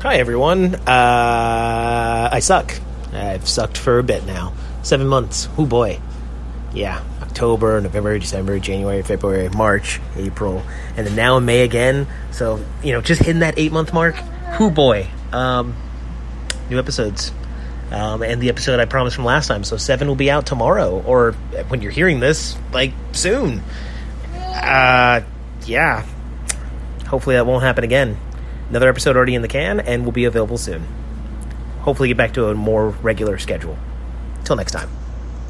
Hi, everyone. Uh, I suck. I've sucked for a bit now. Seven months. Oh boy. Yeah. October, November, December, January, February, March, April, and then now in May again. So, you know, just hitting that eight month mark. Oh boy. Um, new episodes. Um, and the episode I promised from last time. So, seven will be out tomorrow, or when you're hearing this, like soon. Uh, yeah. Hopefully that won't happen again. Another episode already in the can and will be available soon. Hopefully, get back to a more regular schedule. Till next time.